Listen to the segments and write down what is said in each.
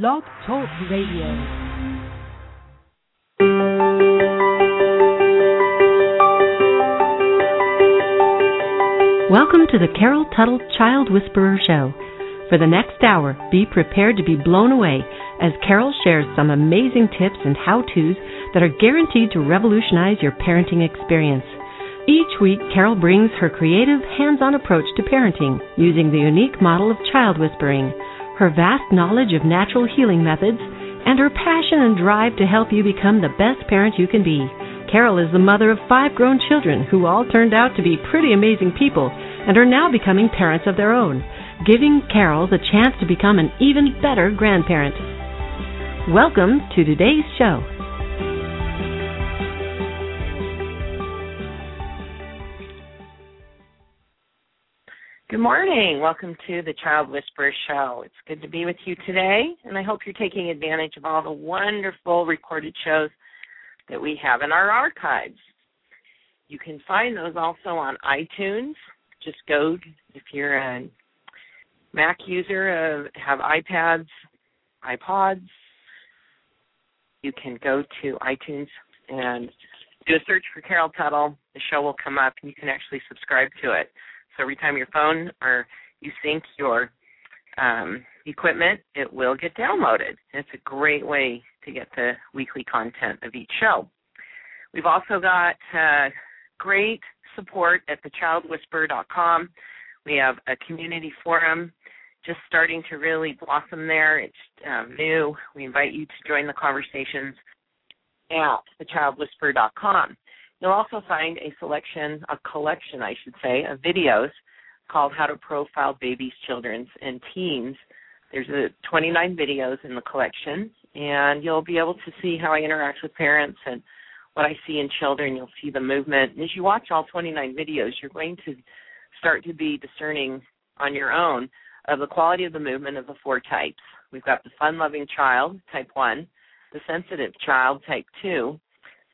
Blog Talk Radio. Welcome to the Carol Tuttle Child Whisperer Show. For the next hour, be prepared to be blown away as Carol shares some amazing tips and how to's that are guaranteed to revolutionize your parenting experience. Each week, Carol brings her creative, hands on approach to parenting using the unique model of child whispering, her vast knowledge of natural healing methods, and her passion and drive to help you become the best parent you can be. Carol is the mother of five grown children who all turned out to be pretty amazing people and are now becoming parents of their own, giving Carol the chance to become an even better grandparent. Welcome to today's show. Good morning. Welcome to the Child Whisperer Show. It's good to be with you today, and I hope you're taking advantage of all the wonderful recorded shows that we have in our archives. You can find those also on iTunes. Just go, if you're a Mac user, uh, have iPads, iPods, you can go to iTunes and do a search for Carol Tuttle. The show will come up, and you can actually subscribe to it. So every time your phone or you sync your um, equipment, it will get downloaded. It's a great way to get the weekly content of each show. We've also got uh, great support at thechildwhisperer.com. We have a community forum just starting to really blossom there. It's um, new. We invite you to join the conversations at thechildwhisperer.com. You'll also find a selection, a collection, I should say, of videos called How to Profile Babies, Children's, and Teens. There's a 29 videos in the collection, and you'll be able to see how I interact with parents and what I see in children. You'll see the movement. And as you watch all 29 videos, you're going to start to be discerning on your own of the quality of the movement of the four types. We've got the fun loving child, type 1, the sensitive child, type 2,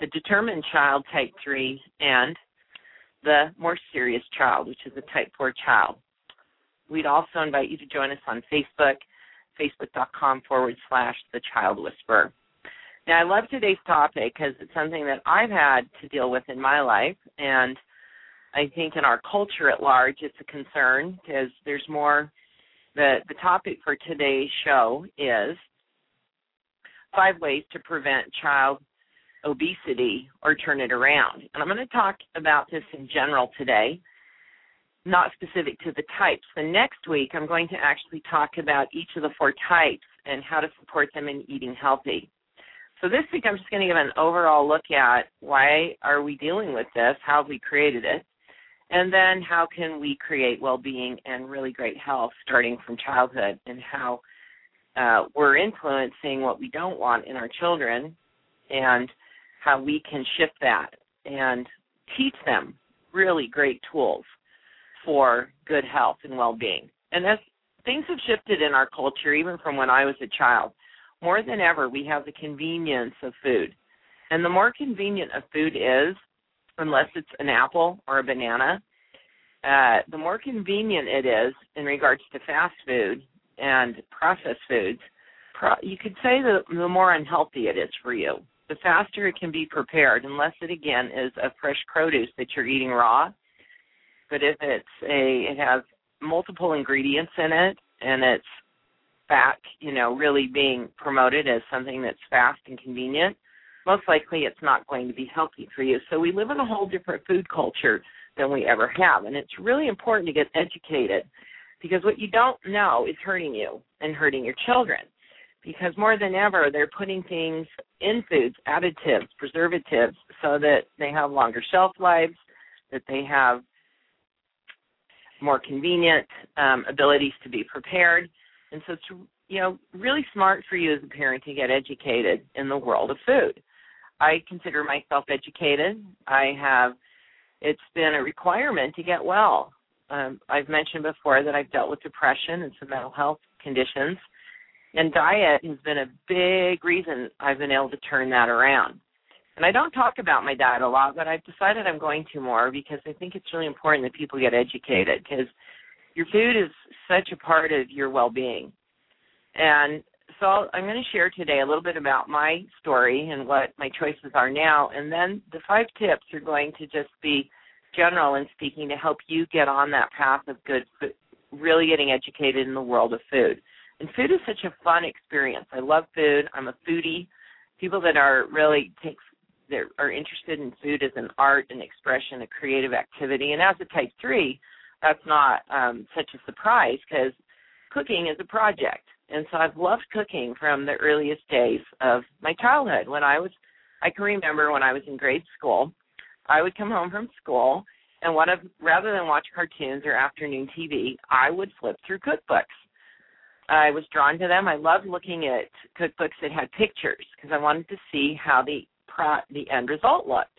the determined child, type 3, and the more serious child, which is a type 4 child. We'd also invite you to join us on Facebook, facebook.com forward slash the child whisperer. Now, I love today's topic because it's something that I've had to deal with in my life, and I think in our culture at large, it's a concern because there's more. The, the topic for today's show is five ways to prevent child obesity or turn it around. And I'm going to talk about this in general today, not specific to the types. The next week, I'm going to actually talk about each of the four types and how to support them in eating healthy. So this week, I'm just going to give an overall look at why are we dealing with this, how have we created it, and then how can we create well-being and really great health starting from childhood, and how uh, we're influencing what we don't want in our children, and how we can shift that and teach them really great tools for good health and well-being. And as things have shifted in our culture, even from when I was a child, more than ever, we have the convenience of food. And the more convenient a food is, unless it's an apple or a banana, uh, the more convenient it is in regards to fast food and processed foods, pro- you could say that the more unhealthy it is for you the faster it can be prepared, unless it again is a fresh produce that you're eating raw. But if it's a, it has multiple ingredients in it, and it's fat, you know, really being promoted as something that's fast and convenient, most likely it's not going to be healthy for you. So we live in a whole different food culture than we ever have, and it's really important to get educated because what you don't know is hurting you and hurting your children because more than ever they're putting things in foods, additives, preservatives, so that they have longer shelf lives, that they have more convenient um, abilities to be prepared, and so it's you know really smart for you as a parent to get educated in the world of food. I consider myself educated. I have it's been a requirement to get well. Um, I've mentioned before that I've dealt with depression and some mental health conditions and diet has been a big reason I've been able to turn that around. And I don't talk about my diet a lot, but I've decided I'm going to more because I think it's really important that people get educated because your food is such a part of your well-being. And so I'm going to share today a little bit about my story and what my choices are now, and then the five tips are going to just be general and speaking to help you get on that path of good, really getting educated in the world of food. And food is such a fun experience. I love food. I'm a foodie. People that are really take that are interested in food as an art and expression, a creative activity. And as a type three, that's not um, such a surprise because cooking is a project. And so I've loved cooking from the earliest days of my childhood. When I was, I can remember when I was in grade school, I would come home from school and one of rather than watch cartoons or afternoon TV, I would flip through cookbooks. I was drawn to them. I loved looking at cookbooks that had pictures because I wanted to see how the pro- the end result looked.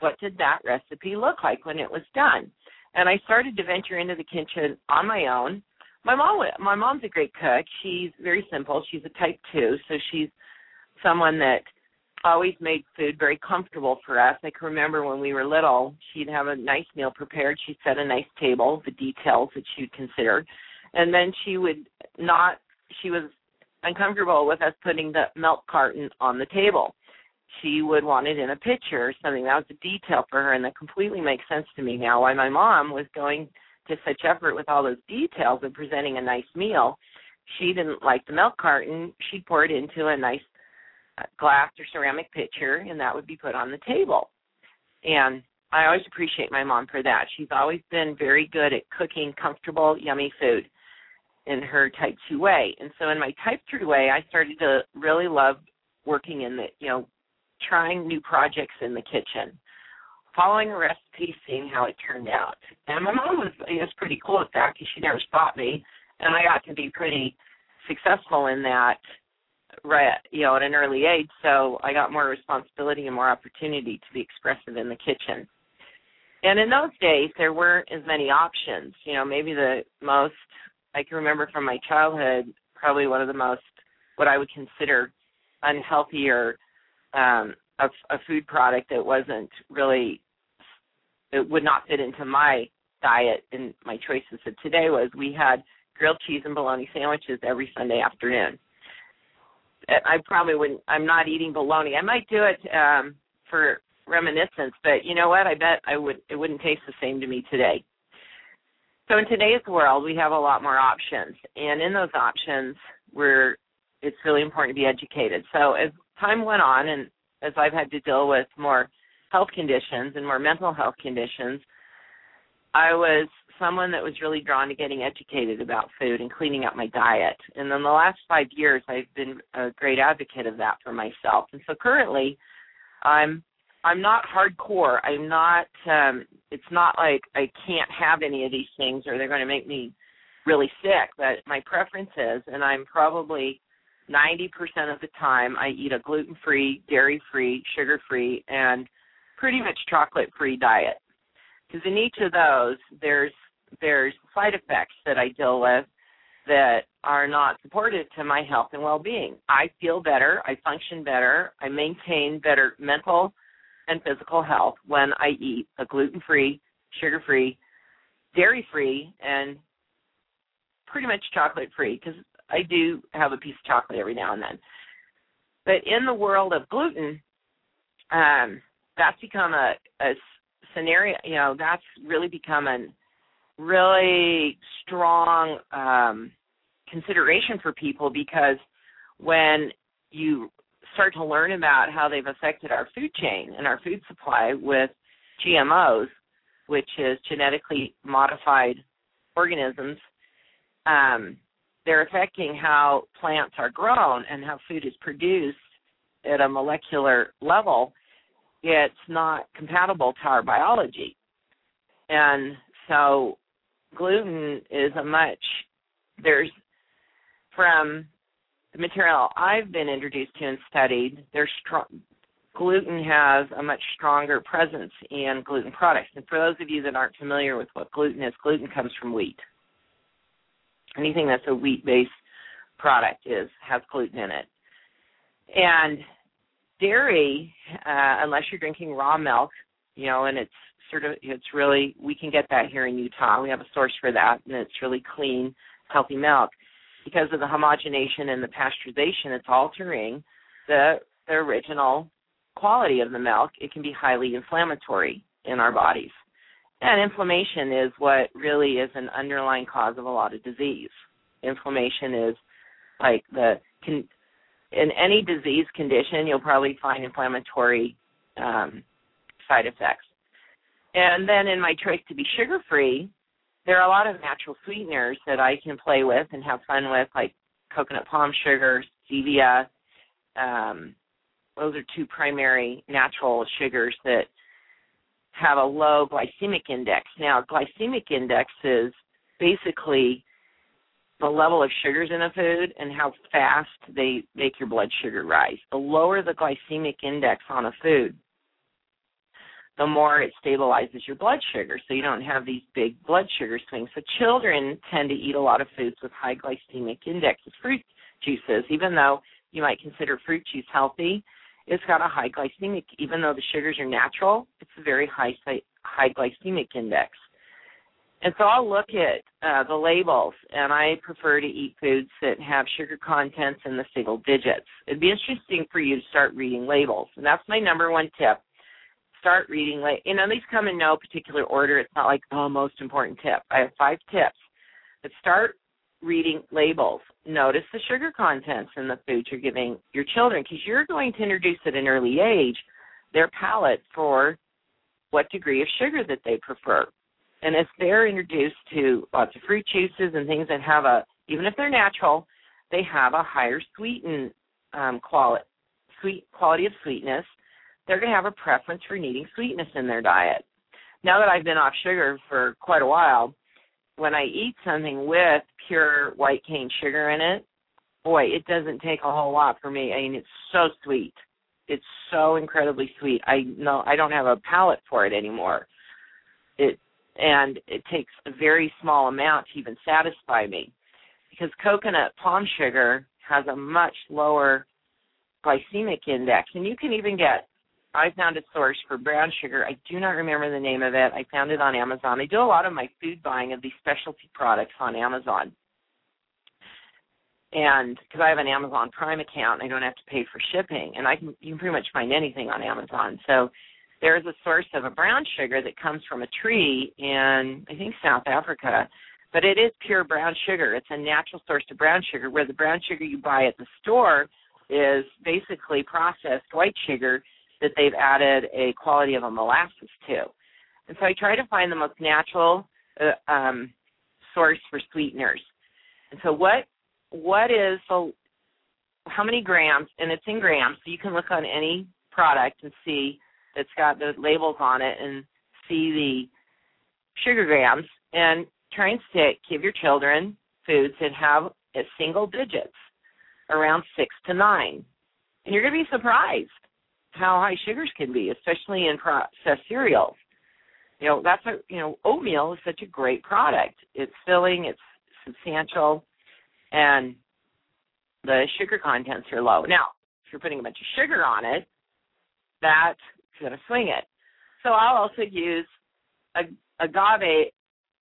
What did that recipe look like when it was done? And I started to venture into the kitchen on my own. My mom, my mom's a great cook. She's very simple. She's a type two, so she's someone that always made food very comfortable for us. I can remember when we were little, she'd have a nice meal prepared. She'd set a nice table, the details that she'd consider, and then she would not. She was uncomfortable with us putting the milk carton on the table. She would want it in a pitcher or something. That was a detail for her, and that completely makes sense to me now. Why my mom was going to such effort with all those details and presenting a nice meal. She didn't like the milk carton. She'd pour it into a nice uh, glass or ceramic pitcher, and that would be put on the table. And I always appreciate my mom for that. She's always been very good at cooking comfortable, yummy food in her type 2 way. And so in my type 3 way, I started to really love working in the, you know, trying new projects in the kitchen, following a recipe, seeing how it turned out. And my mom was, was pretty cool at that because she never stopped me, and I got to be pretty successful in that right you know at an early age so i got more responsibility and more opportunity to be expressive in the kitchen and in those days there weren't as many options you know maybe the most i can remember from my childhood probably one of the most what i would consider unhealthy or um a, a food product that wasn't really it would not fit into my diet and my choices of today was we had grilled cheese and bologna sandwiches every sunday afternoon I probably wouldn't. I'm not eating bologna. I might do it um, for reminiscence, but you know what? I bet I would. It wouldn't taste the same to me today. So in today's world, we have a lot more options, and in those options, we're it's really important to be educated. So as time went on, and as I've had to deal with more health conditions and more mental health conditions, I was someone that was really drawn to getting educated about food and cleaning up my diet. And in the last five years, I've been a great advocate of that for myself. And so currently, I'm I'm not hardcore. I'm not. um It's not like I can't have any of these things or they're going to make me really sick. But my preference is, and I'm probably 90% of the time, I eat a gluten-free, dairy-free, sugar-free, and pretty much chocolate-free diet because in each of those there's there's side effects that I deal with that are not supportive to my health and well-being. I feel better, I function better, I maintain better mental and physical health when I eat a gluten-free, sugar-free, dairy-free and pretty much chocolate-free because I do have a piece of chocolate every now and then. But in the world of gluten, um, that's become a, a scenario, you know, that's really become a really strong um, consideration for people because when you start to learn about how they've affected our food chain and our food supply with GMOs, which is genetically modified organisms, um, they're affecting how plants are grown and how food is produced at a molecular level it's not compatible to our biology. And so gluten is a much there's from the material I've been introduced to and studied, there's strong gluten has a much stronger presence in gluten products. And for those of you that aren't familiar with what gluten is, gluten comes from wheat. Anything that's a wheat based product is has gluten in it. And dairy, uh, unless you're drinking raw milk, you know, and it's sort of it's really we can get that here in Utah. We have a source for that, and it's really clean, healthy milk. Because of the homogenation and the pasteurization, it's altering the the original quality of the milk. It can be highly inflammatory in our bodies. And inflammation is what really is an underlying cause of a lot of disease. Inflammation is like the can in any disease condition, you'll probably find inflammatory um, side effects. And then in my choice to be sugar free, there are a lot of natural sweeteners that I can play with and have fun with, like coconut palm sugar, stevia. Um, those are two primary natural sugars that have a low glycemic index. Now, glycemic index is basically the level of sugars in a food and how fast they make your blood sugar rise. The lower the glycemic index on a food, the more it stabilizes your blood sugar so you don't have these big blood sugar swings. So children tend to eat a lot of foods with high glycemic indexes. Fruit juices, even though you might consider fruit juice healthy, it's got a high glycemic even though the sugars are natural, it's a very high high glycemic index. And so I'll look at uh, the labels, and I prefer to eat foods that have sugar contents in the single digits. It'd be interesting for you to start reading labels, and that's my number one tip. Start reading, la- you know, these come in no particular order. It's not like oh, most important tip. I have five tips, but start reading labels. Notice the sugar contents in the foods you're giving your children, because you're going to introduce at an early age their palate for what degree of sugar that they prefer. And if they're introduced to lots of fruit juices and things that have a, even if they're natural, they have a higher sweeten um, quality, sweet quality of sweetness. They're going to have a preference for needing sweetness in their diet. Now that I've been off sugar for quite a while, when I eat something with pure white cane sugar in it, boy, it doesn't take a whole lot for me. I mean, it's so sweet. It's so incredibly sweet. I know I don't have a palate for it anymore. It and it takes a very small amount to even satisfy me because coconut palm sugar has a much lower glycemic index and you can even get I found a source for brown sugar. I do not remember the name of it. I found it on Amazon. I do a lot of my food buying of these specialty products on Amazon. And because I have an Amazon Prime account, I don't have to pay for shipping, and I can you can pretty much find anything on Amazon. So there is a source of a brown sugar that comes from a tree in I think South Africa, but it is pure brown sugar. It's a natural source of brown sugar where the brown sugar you buy at the store is basically processed white sugar that they've added a quality of a molasses to. And so I try to find the most natural uh, um, source for sweeteners. And so what what is so how many grams and it's in grams so you can look on any product and see that's got the labels on it and see the sugar grams and try and stick give your children foods that have a single digits around six to nine and you're going to be surprised how high sugars can be especially in processed cereals you know that's a you know oatmeal is such a great product it's filling it's substantial and the sugar contents are low now if you're putting a bunch of sugar on it that going to swing it. So I'll also use agave.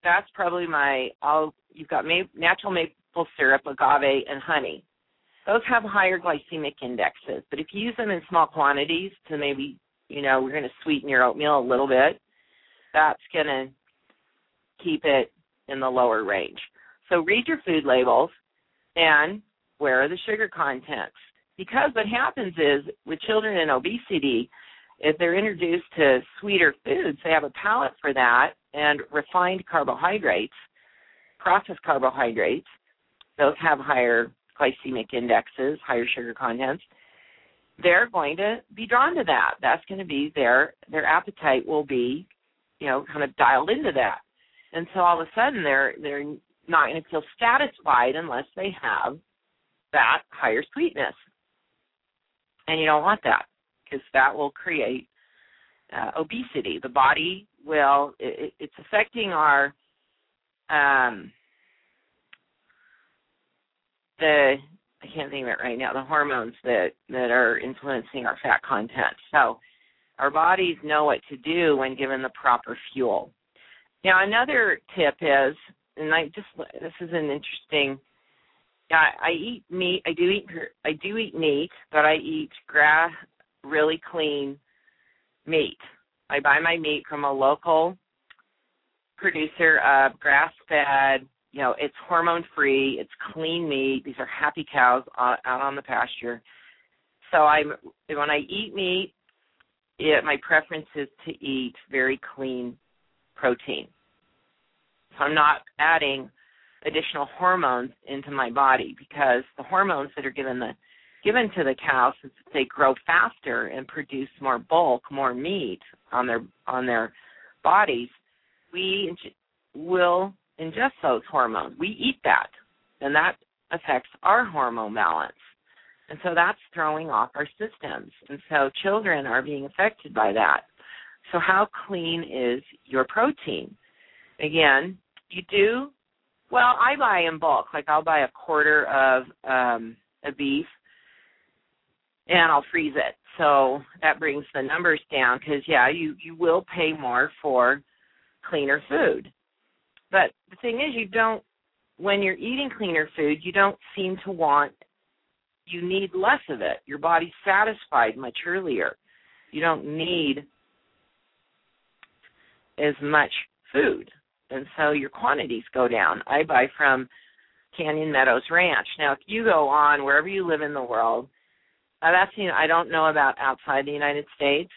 That's probably my. I'll. You've got ma- natural maple syrup, agave, and honey. Those have higher glycemic indexes, but if you use them in small quantities to maybe, you know, we're going to sweeten your oatmeal a little bit, that's going to keep it in the lower range. So read your food labels and where are the sugar contents? Because what happens is with children in obesity, if they're introduced to sweeter foods, they have a palate for that and refined carbohydrates, processed carbohydrates, those have higher glycemic indexes, higher sugar contents. They're going to be drawn to that. That's going to be their their appetite will be, you know, kind of dialed into that. And so all of a sudden they're they're not going to feel satisfied unless they have that higher sweetness. And you don't want that because that will create uh, obesity. The body will it, it's affecting our um, the I can't think of it right now the hormones that that are influencing our fat content. So our bodies know what to do when given the proper fuel. Now another tip is, and I just this is an interesting I, I eat meat. I do eat. I do eat meat, but I eat grass, really clean meat. I buy my meat from a local producer of grass fed. You know, it's hormone free. It's clean meat. These are happy cows uh, out on the pasture. So I'm when I eat meat, it, my preference is to eat very clean protein. So I'm not adding additional hormones into my body because the hormones that are given the given to the cows is that they grow faster and produce more bulk, more meat on their on their bodies. We will ingest those hormones. We eat that, and that affects our hormone balance. And so that's throwing off our systems. And so children are being affected by that. So, how clean is your protein? Again, you do, well, I buy in bulk. Like, I'll buy a quarter of um, a beef and I'll freeze it. So that brings the numbers down because, yeah, you, you will pay more for cleaner food. But the thing is, you don't, when you're eating cleaner food, you don't seem to want you need less of it. Your body's satisfied much earlier. You don't need as much food. And so your quantities go down. I buy from Canyon Meadows Ranch. Now, if you go on wherever you live in the world, that's you I don't know about outside the United States,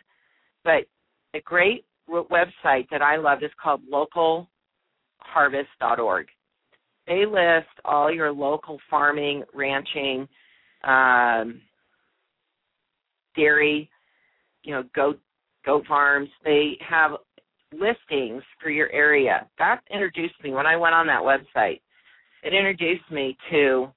but a great website that I love is called localharvest.org. They list all your local farming, ranching, um, dairy, you know, goat goat farms. They have listings for your area. That introduced me when I went on that website. It introduced me to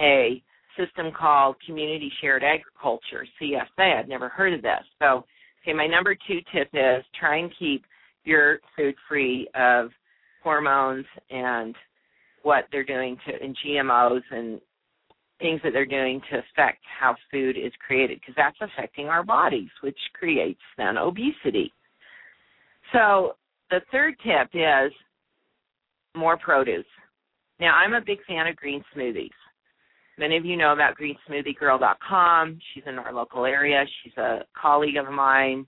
a system called Community Shared Agriculture, CSA. I'd never heard of this. So, okay, my number two tip is try and keep your food free of hormones and what they're doing to in GMOs and things that they're doing to affect how food is created because that's affecting our bodies, which creates then obesity. So the third tip is more produce. Now I'm a big fan of green smoothies. Many of you know about greensmoothiegirl.com. She's in our local area. She's a colleague of mine.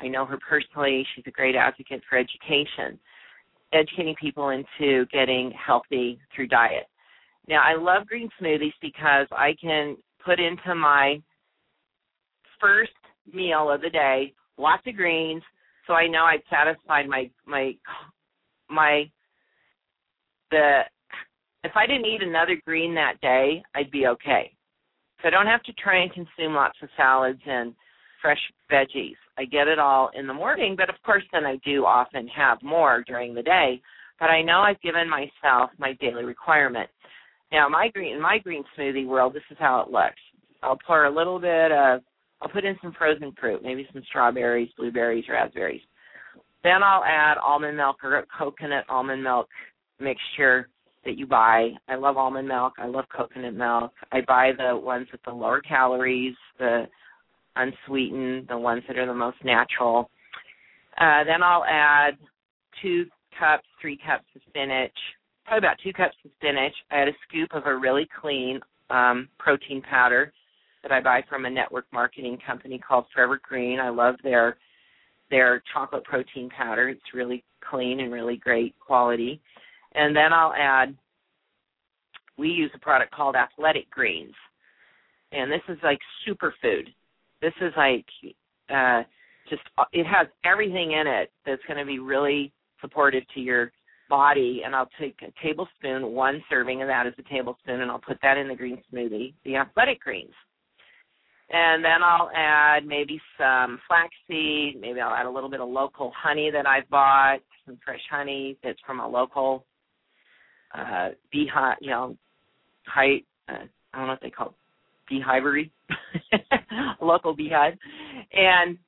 I know her personally. She's a great advocate for education, educating people into getting healthy through diet. Now, I love green smoothies because I can put into my first meal of the day lots of greens, so I know I've satisfied my my my the if I didn't eat another green that day, I'd be okay. So I don't have to try and consume lots of salads and fresh veggies. I get it all in the morning, but of course then I do often have more during the day. But I know I've given myself my daily requirement. Now my green in my green smoothie world, this is how it looks. I'll pour a little bit of I'll put in some frozen fruit, maybe some strawberries, blueberries, raspberries. Then I'll add almond milk or coconut almond milk mixture that you buy. I love almond milk. I love coconut milk. I buy the ones with the lower calories, the unsweetened, the ones that are the most natural. Uh, then I'll add two cups, three cups of spinach, probably about two cups of spinach. I add a scoop of a really clean um, protein powder that I buy from a network marketing company called Forever Green. I love their their chocolate protein powder. It's really clean and really great quality. And then I'll add we use a product called Athletic Greens. And this is like superfood. This is like uh just it has everything in it that's going to be really supportive to your body and I'll take a tablespoon, one serving of that is a tablespoon, and I'll put that in the green smoothie, the athletic greens. And then I'll add maybe some flaxseed, maybe I'll add a little bit of local honey that I've bought, some fresh honey that's from a local uh beehive, you know, height, uh, I don't know what they call beehivery, local beehive. And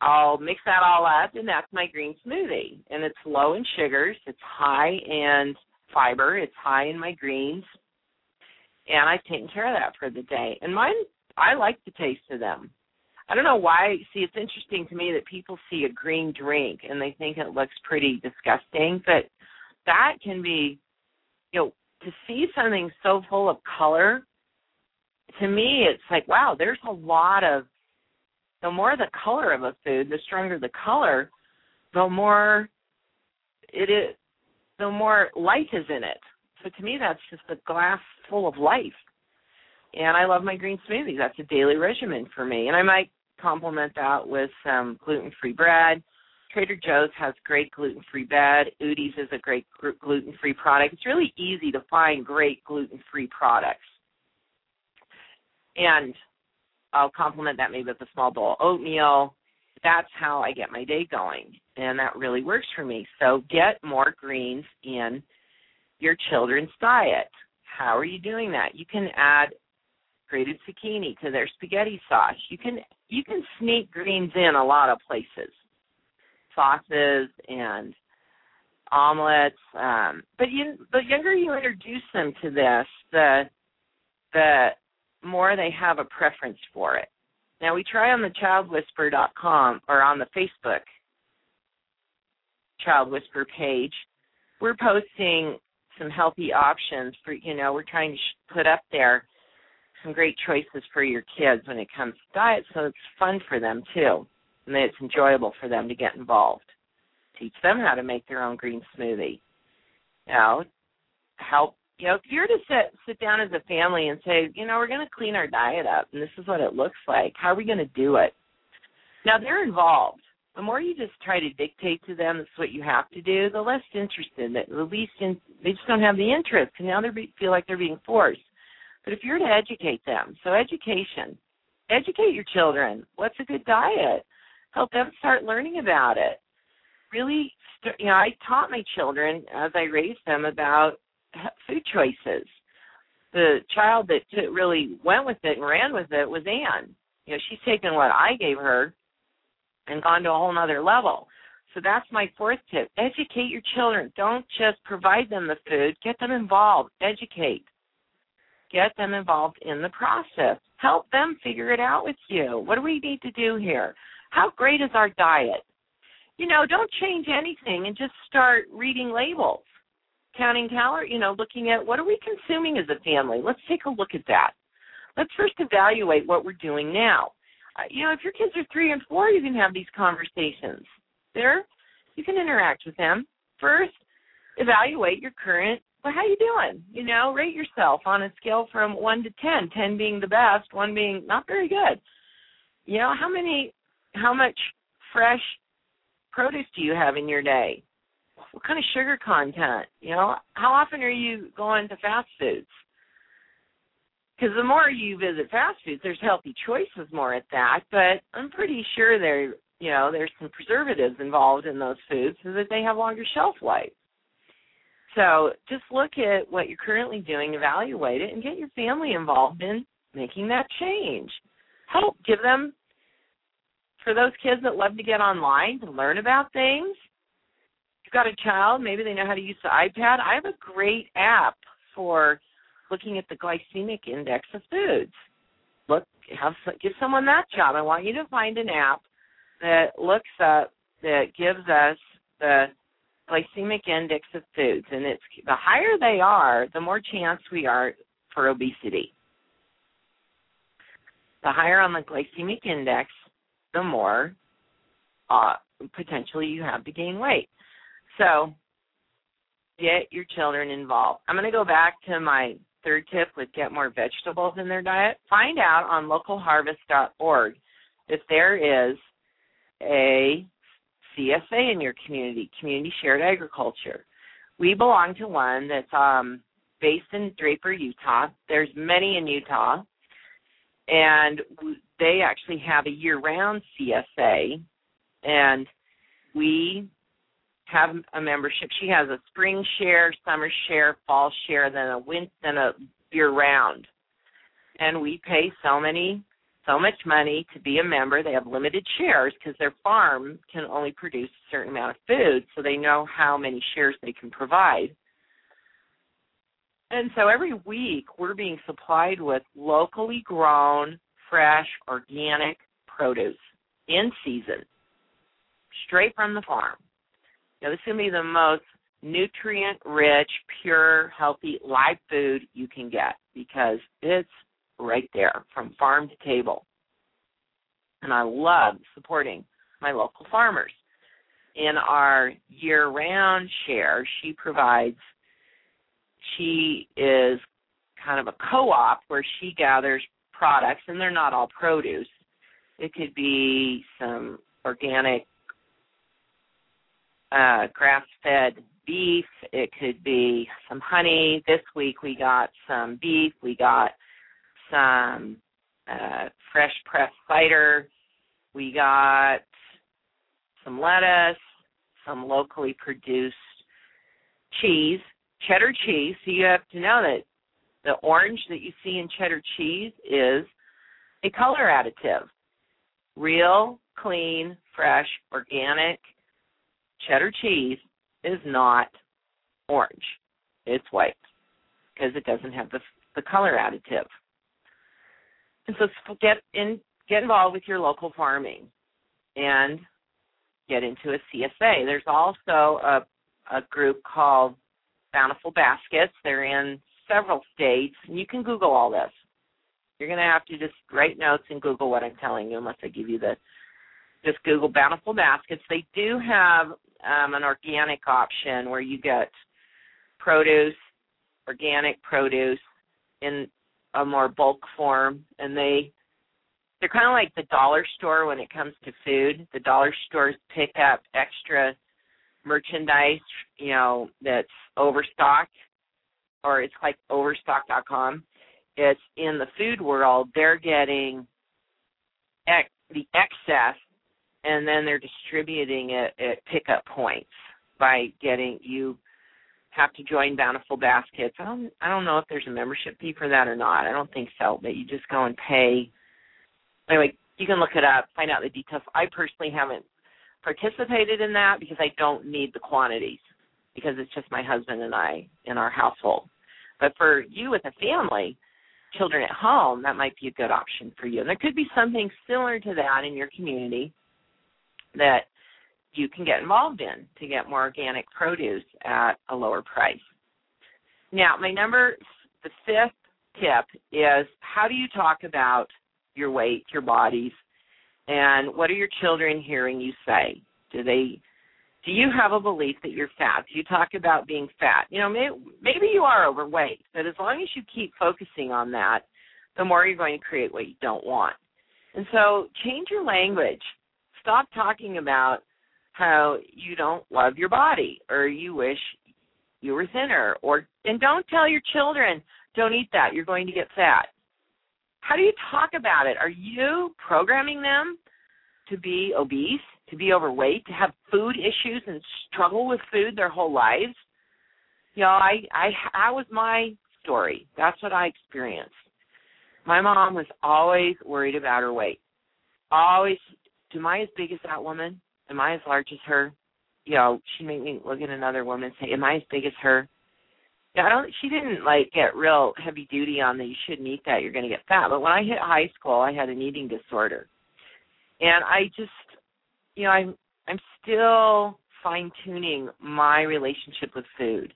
I'll mix that all up, and that's my green smoothie. And it's low in sugars, it's high in fiber, it's high in my greens, and I've taken care of that for the day. And mine, I like the taste of them. I don't know why. See, it's interesting to me that people see a green drink and they think it looks pretty disgusting, but that can be, you know, to see something so full of color, to me, it's like, wow, there's a lot of, the more the color of a food, the stronger the color, the more it is, the more life is in it. So to me, that's just a glass full of life. And I love my green smoothies. That's a daily regimen for me. And I might complement that with some gluten-free bread. Trader Joe's has great gluten-free bread. Udi's is a great gluten-free product. It's really easy to find great gluten-free products. And I'll complement that maybe with a small bowl of oatmeal. That's how I get my day going. And that really works for me. So get more greens in your children's diet. How are you doing that? You can add grated zucchini to their spaghetti sauce. You can you can sneak greens in a lot of places, sauces and omelets. Um, but you, the younger you introduce them to this, the the more they have a preference for it. Now we try on the childwhisperer.com or on the Facebook Child Whisper page. We're posting some healthy options for you know we're trying to put up there some great choices for your kids when it comes to diet so it's fun for them too and it's enjoyable for them to get involved teach them how to make their own green smoothie know help you know if you're to sit sit down as a family and say you know we're going to clean our diet up and this is what it looks like how are we going to do it now they're involved the more you just try to dictate to them this is what you have to do, the less interested, the least in, they just don't have the interest, and now they feel like they're being forced. But if you're to educate them, so education, educate your children. What's a good diet? Help them start learning about it. Really, you know, I taught my children as I raised them about food choices. The child that really went with it and ran with it was Anne. You know, she's taken what I gave her and gone to a whole nother level. So that's my fourth tip. Educate your children. Don't just provide them the food, get them involved. Educate. Get them involved in the process. Help them figure it out with you. What do we need to do here? How great is our diet? You know, don't change anything and just start reading labels, counting calories, you know, looking at what are we consuming as a family. Let's take a look at that. Let's first evaluate what we're doing now uh, you know, if your kids are three and four, you can have these conversations. There, you can interact with them. First, evaluate your current. Well, how you doing? You know, rate yourself on a scale from one to ten. Ten being the best, one being not very good. You know, how many, how much fresh produce do you have in your day? What kind of sugar content? You know, how often are you going to fast foods? because the more you visit fast foods, there's healthy choices more at that. But I'm pretty sure there, you know, there's some preservatives involved in those foods so that they have longer shelf life. So just look at what you're currently doing, evaluate it, and get your family involved in making that change. Help give them for those kids that love to get online to learn about things. Got a child, maybe they know how to use the iPad. I have a great app for looking at the glycemic index of foods. Look, have give someone that job. I want you to find an app that looks up that gives us the glycemic index of foods, and it's the higher they are, the more chance we are for obesity. The higher on the glycemic index, the more uh, potentially you have to gain weight. So, get your children involved. I'm going to go back to my third tip would get more vegetables in their diet. Find out on localharvest.org if there is a CSA in your community, community shared agriculture. We belong to one that's um, based in Draper, Utah. There's many in Utah, and they actually have a year-round CSA, and we have a membership. She has a spring share, summer share, fall share, then a winter, then a year round. And we pay so many, so much money to be a member. They have limited shares because their farm can only produce a certain amount of food, so they know how many shares they can provide. And so every week we're being supplied with locally grown, fresh, organic produce in season, straight from the farm. Now, this is going to be the most nutrient rich, pure, healthy, live food you can get because it's right there from farm to table. And I love supporting my local farmers. In our year round share, she provides, she is kind of a co op where she gathers products, and they're not all produce. It could be some organic uh, grass fed beef. It could be some honey. This week we got some beef. We got some uh, fresh pressed cider. We got some lettuce, some locally produced cheese, cheddar cheese. So you have to know that the orange that you see in cheddar cheese is a color additive. Real, clean, fresh, organic cheddar cheese is not orange. It's white because it doesn't have the the color additive. And so get in get involved with your local farming and get into a CSA. There's also a a group called Bountiful Baskets. They're in several states, and you can Google all this. You're going to have to just write notes and Google what I'm telling you, unless I give you the. Just Google Bountiful Baskets. They do have um, an organic option where you get produce, organic produce, in a more bulk form, and they they're kind of like the dollar store when it comes to food. The dollar stores pick up extra merchandise, you know, that's overstocked or it's like overstock.com. It's in the food world, they're getting ex- the excess and then they're distributing it at pickup points by getting you have to join Bountiful Baskets. I don't I don't know if there's a membership fee for that or not. I don't think so, but you just go and pay. Anyway, you can look it up, find out the details. I personally haven't participated in that because I don't need the quantities because it's just my husband and I in our household. But for you with a family, children at home, that might be a good option for you. And there could be something similar to that in your community that you can get involved in to get more organic produce at a lower price. Now, my number, the fifth tip is how do you talk about your weight, your bodies, and what are your children hearing you say? Do they do you have a belief that you're fat? Do you talk about being fat? You know, maybe, maybe you are overweight, but as long as you keep focusing on that, the more you're going to create what you don't want. And so change your language. Stop talking about how you don't love your body or you wish you were thinner or and don't tell your children don't eat that you're going to get fat how do you talk about it are you programming them to be obese to be overweight, to have food issues and struggle with food their whole lives. You know, I I that was my story. That's what I experienced. My mom was always worried about her weight. Always, am I as big as that woman? Am I as large as her? You know, she made me look at another woman and say, "Am I as big as her?" Yeah, I don't. She didn't like get real heavy duty on that. You shouldn't eat that. You're to get fat. But when I hit high school, I had an eating disorder, and I just you know, I'm I'm still fine tuning my relationship with food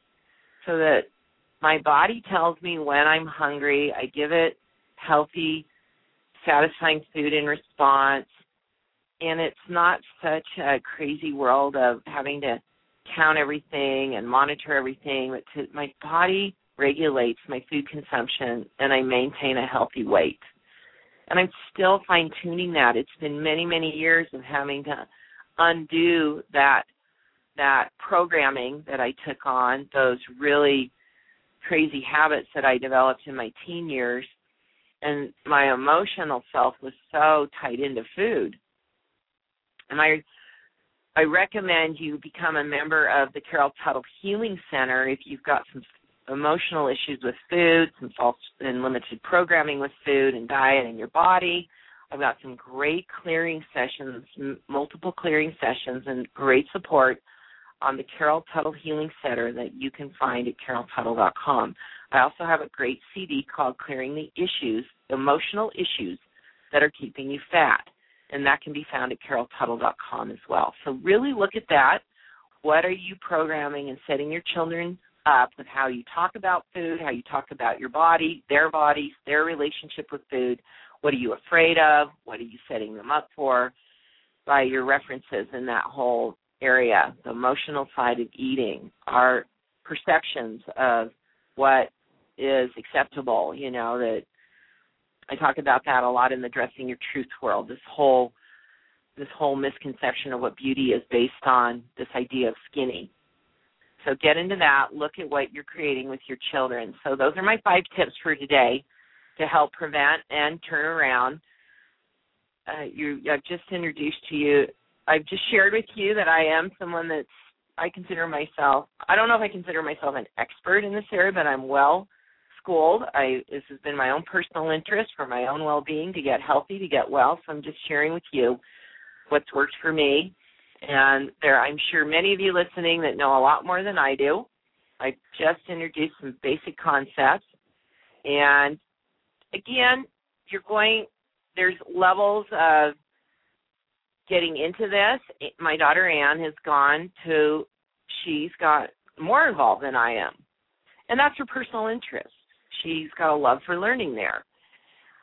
so that my body tells me when I'm hungry. I give it healthy, satisfying food in response. And it's not such a crazy world of having to count everything and monitor everything, but to, my body regulates my food consumption and I maintain a healthy weight and I'm still fine tuning that. It's been many, many years of having to undo that that programming that I took on, those really crazy habits that I developed in my teen years, and my emotional self was so tied into food. And I I recommend you become a member of the Carol Tuttle Healing Center if you've got some emotional issues with food, some false and limited programming with food and diet and your body. I've got some great clearing sessions, m- multiple clearing sessions, and great support on the Carol Tuttle Healing Center that you can find at caroltuttle.com. I also have a great CD called Clearing the Issues, Emotional Issues That Are Keeping You Fat, and that can be found at caroltuttle.com as well. So really look at that What are you programming and setting your children up with how you talk about food, how you talk about your body, their bodies, their relationship with food? What are you afraid of? What are you setting them up for? By your references in that whole area, the emotional side of eating, our perceptions of what is acceptable, you know, that I talk about that a lot in the dressing your truth world. This whole this whole misconception of what beauty is based on this idea of skinny. So get into that. Look at what you're creating with your children. So those are my five tips for today to help prevent and turn around. Uh, you, I've just introduced to you. I've just shared with you that I am someone that's. I consider myself. I don't know if I consider myself an expert in this area, but I'm well schooled. I this has been my own personal interest for my own well-being to get healthy, to get well. So I'm just sharing with you what's worked for me. And there, I'm sure many of you listening that know a lot more than I do. I just introduced some basic concepts, and again, you're going. There's levels of getting into this. My daughter Anne has gone to. She's got more involved than I am, and that's her personal interest she's got a love for learning there.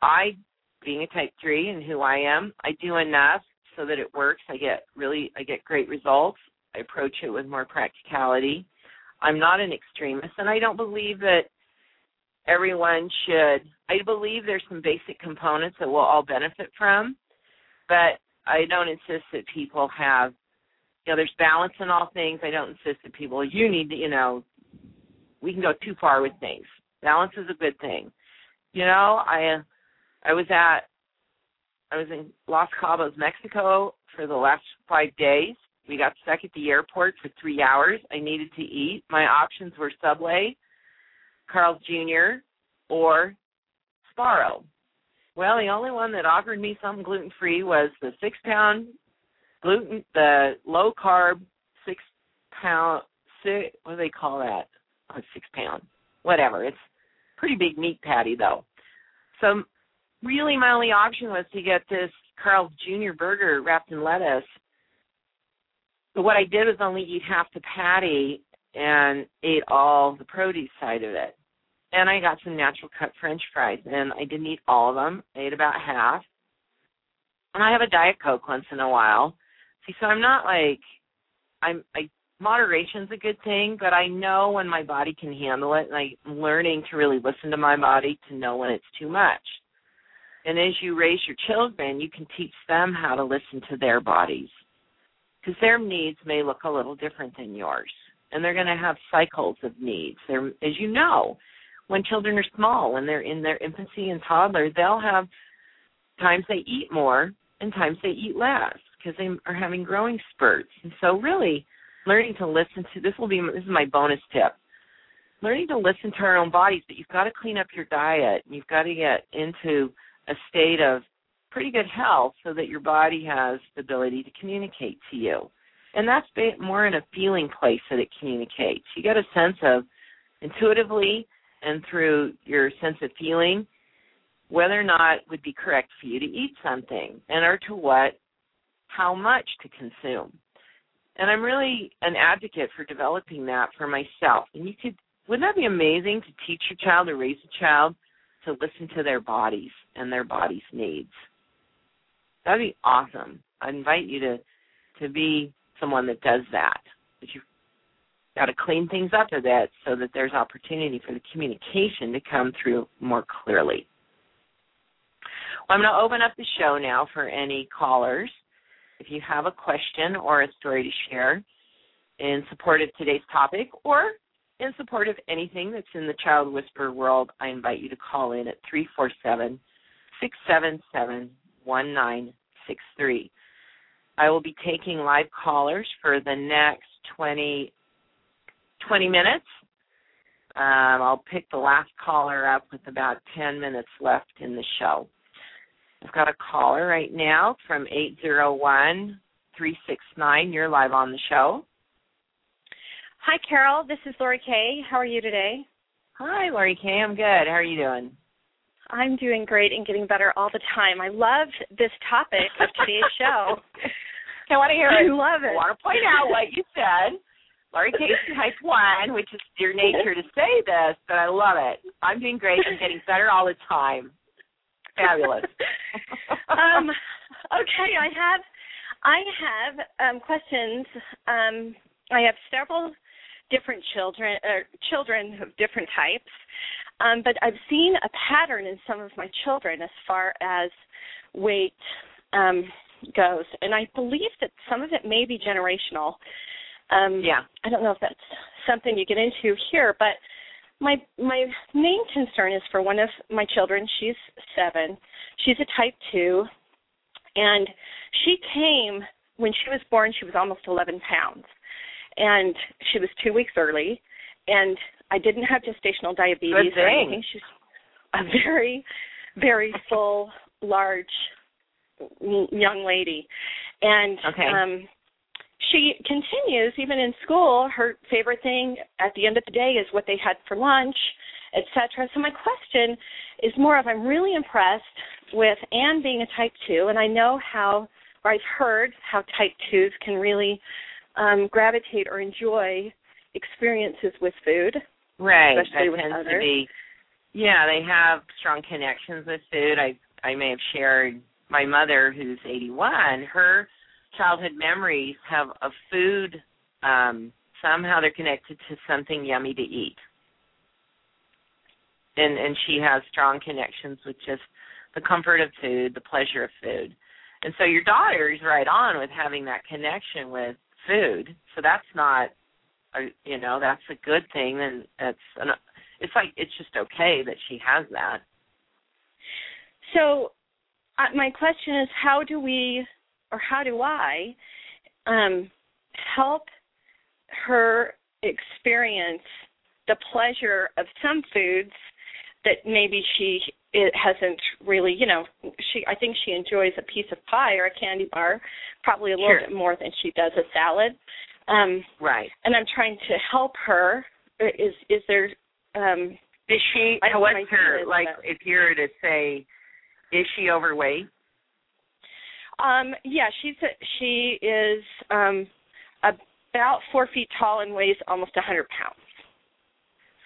I, being a type three and who I am, I do enough so that it works. I get really, I get great results. I approach it with more practicality. I'm not an extremist, and I don't believe that everyone should. I believe there's some basic components that we'll all benefit from, but I don't insist that people have. You know, there's balance in all things. I don't insist that people. You need to. You know, we can go too far with things. Balance is a good thing. You know, I I was at I was in Los Cabos, Mexico for the last 5 days. We got stuck at the airport for 3 hours. I needed to eat. My options were Subway, Carl's Jr., or Sbarro. Well, the only one that offered me something gluten free was the six pound gluten, the low carb six pound. Six, what do they call that? Oh, six pound. Whatever. It's pretty big meat patty though. So really my only option was to get this Carl's Jr. burger wrapped in lettuce. But what I did was only eat half the patty and ate all the produce side of it. And I got some natural cut french fries and I didn't eat all of them. I ate about half. And I have a diet coke once in a while. See, so I'm not like I'm I moderation's a good thing, but I know when my body can handle it, and I'm learning to really listen to my body to know when it's too much. And as you raise your children, you can teach them how to listen to their bodies because their needs may look a little different than yours, and they're going to have cycles of needs. They're, as you know, when children are small, when they're in their infancy and toddler, they'll have times they eat more and times they eat less because they are having growing spurts. And so, really, learning to listen to this will be this is my bonus tip. Learning to listen to our own bodies but you've got to clean up your diet. And you've got to get into a state of pretty good health so that your body has the ability to communicate to you. And that's more in a feeling place that it communicates. You get a sense of intuitively and through your sense of feeling whether or not it would be correct for you to eat something and or to what how much to consume and I'm really an advocate for developing that for myself. And you could, wouldn't that be amazing to teach your child or raise a child to listen to their bodies and their body's needs? That'd be awesome. I invite you to to be someone that does that. But you've got to clean things up a bit so that there's opportunity for the communication to come through more clearly. Well, I'm going to open up the show now for any callers if you have a question or a story to share in support of today's topic or in support of anything that's in the Child Whisperer world, I invite you to call in at 347 677 1963. I will be taking live callers for the next 20, 20 minutes. Um, I'll pick the last caller up with about 10 minutes left in the show. I've got a caller right now from 801 369. You're live on the show. Hi, Carol. This is Lori Kay. How are you today? Hi, Lori Kay. I'm good. How are you doing? I'm doing great and getting better all the time. I love this topic of today's show. I want to hear it. I love it. I want to point out what you said. Lori Casey type one, which is your nature to say this, but I love it. I'm doing great and getting better all the time. Fabulous. um, okay, I have I have um, questions. Um, I have several different children or children of different types. Um, but I've seen a pattern in some of my children as far as weight um, goes, and I believe that some of it may be generational. Um, yeah. I don't know if that's something you get into here, but my my main concern is for one of my children. She's seven. She's a type two, and she came when she was born. She was almost 11 pounds, and she was two weeks early. And I didn't have gestational diabetes or anything. She's a very, very full, large young lady, and okay. um, she continues even in school. Her favorite thing at the end of the day is what they had for lunch, etc. So my question is more of I'm really impressed with Anne being a type two, and I know how, or I've heard how type twos can really um, gravitate or enjoy experiences with food. Right. Especially that with tends others. to be yeah, they have strong connections with food. I I may have shared my mother who's 81, her childhood memories have of food um somehow they're connected to something yummy to eat. And and she has strong connections with just the comfort of food, the pleasure of food. And so your daughter is right on with having that connection with food. So that's not a, you know, that's a good thing and it's an it's like it's just okay that she has that. So, uh, my question is, how do we, or how do I, um, help her experience the pleasure of some foods that maybe she it hasn't really, you know, she I think she enjoys a piece of pie or a candy bar probably a little Sure. bit more than she does a salad. Um, Right. and I'm trying to help her. Is is there um, Is she I what's her like if you were to say is she overweight? Um, yeah, she's a, she is um about four feet tall and weighs almost a hundred pounds.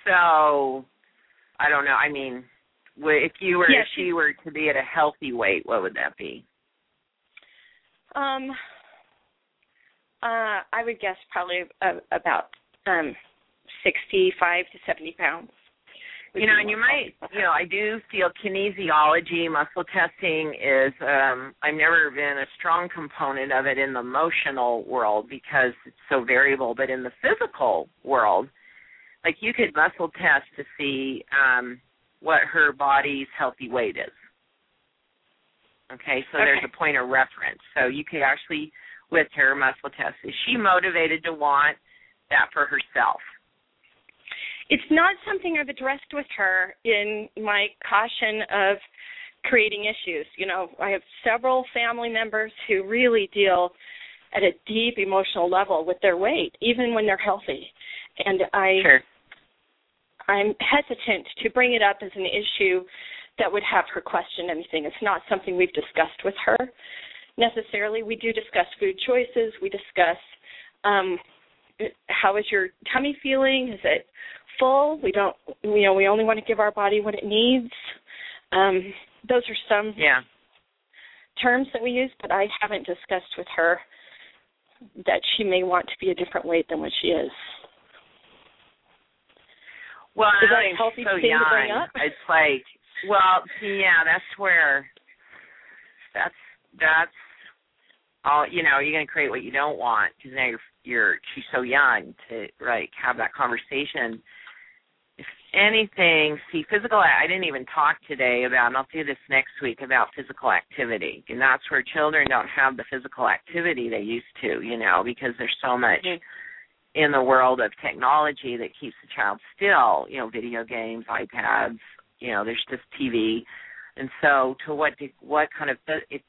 So I don't know. I mean, if you were Yeah, if she were to be at a healthy weight, what would that be? Um, uh, I would guess probably uh, about um sixty-five to seventy pounds. You know, and you might, you know, I do feel kinesiology, muscle testing is, um, I've never been a strong component of it in the emotional world because it's so variable, but in the physical world, like you could muscle test to see um, what her body's healthy weight is. Okay, so there's a point of reference. So you could actually, with her muscle test, is she motivated to want that for herself? It's not something I've addressed with her in my caution of creating issues. You know, I have several family members who really deal at a deep emotional level with their weight, even when they're healthy. And I Sure. I'm hesitant to bring it up as an issue that would have her question anything. It's not something we've discussed with her necessarily. We do discuss food choices. We discuss um, how is your tummy feeling? Is it full? We don't, you know, we only want to give our body what it needs. Um, those are some Yeah. terms that we use, but I haven't discussed with her that she may want to be a different weight than what she is. Well, Is that a healthy so thing young. to bring up? It's like, well, yeah, that's where that's that's all. You know, you're going to create what you don't want because now you're you're she's so young to like have that conversation. Anything, see, physical. I didn't even talk today about, and I'll do this next week about physical activity, and that's where children don't have the physical activity they used to. You know, because there's so much Mhm. in the world of technology that keeps the child still, you know, video games, iPads, you know, there's just TV. And so to what do, what kind of if